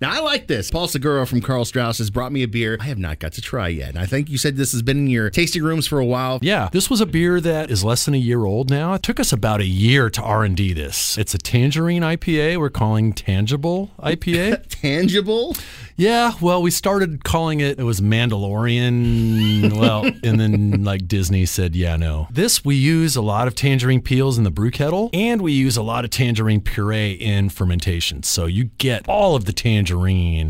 Now, I like this. Paul Segura from Karl Strauss has brought me a beer I have not got to try yet. And I think you said this has been in your tasting rooms for a while. Yeah, this was a beer that is less than a year old now. It took us about a year to R&D this. It's a tangerine IPA we're calling Tangible IPA. Tangible? Yeah, well, we started calling it, it was Mandalorian. well, and then like Disney said, yeah, no. This, we use a lot of tangerine peels in the brew kettle, and we use a lot of tangerine puree in fermentation. So you get all of the tangerine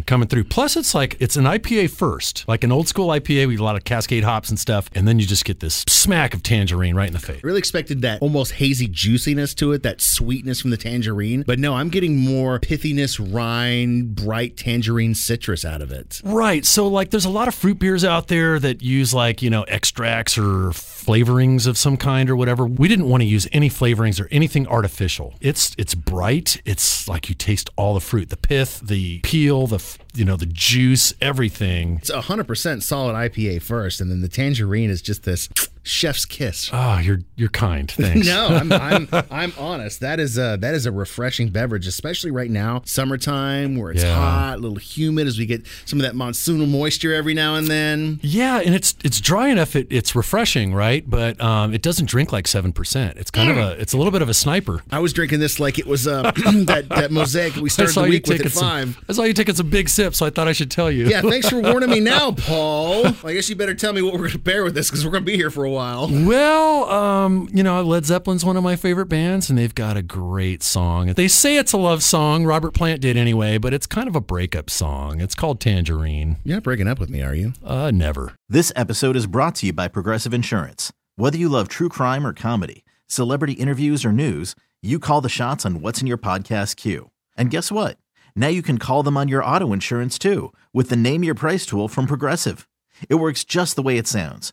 coming through. Plus, it's like, it's an IPA first, like an old school IPA with a lot of Cascade hops and stuff. And then you just get this smack of tangerine right in the face. I really expected that almost hazy juiciness to it, that sweetness from the tangerine. But no, I'm getting more pithiness, rind, bright tangerine citrus out of it. Right. So, like, there's a lot of fruit beers out there that use, like, you know, extracts or flavorings of some kind or whatever. We didn't want to use any flavorings or anything artificial. It's it's bright. It's like you taste all the fruit, the pith, the peel, the you know the juice, everything. It's 100% solid IPA first, and then the tangerine is just this chef's kiss. Ah, oh, you're you're kind. Thanks. no, I'm, I'm I'm honest. That is a that is a refreshing beverage, especially right now, summertime where it's yeah. hot, a little humid as we get some of that monsoonal moisture every now and then. Yeah, and it's it's dry enough. It, it's refreshing, right? But um, it doesn't drink like seven percent. It's kind mm. of a it's a little bit of a sniper. I was drinking this like it was uh, that that mosaic we started the week with at five. Some, I saw you taking some big sips, so I thought I should tell you. Yeah, thanks for warning me now, Paul. I guess you better tell me what we're going to pair with this because we're going to be here for a while. Well, um, you know, Led Zeppelin's one of my favorite bands, and they've got a great song. They say it's a love song. Robert Plant did anyway, but it's kind of a breakup song. It's called Tangerine. You're not breaking up with me, are you? Uh, never. This episode is brought to you by Progressive Insurance. Whether you love true crime or comedy, celebrity interviews or news, you call the shots on what's in your podcast queue. And guess what? Now you can call them on your auto insurance too with the Name Your Price tool from Progressive. It works just the way it sounds.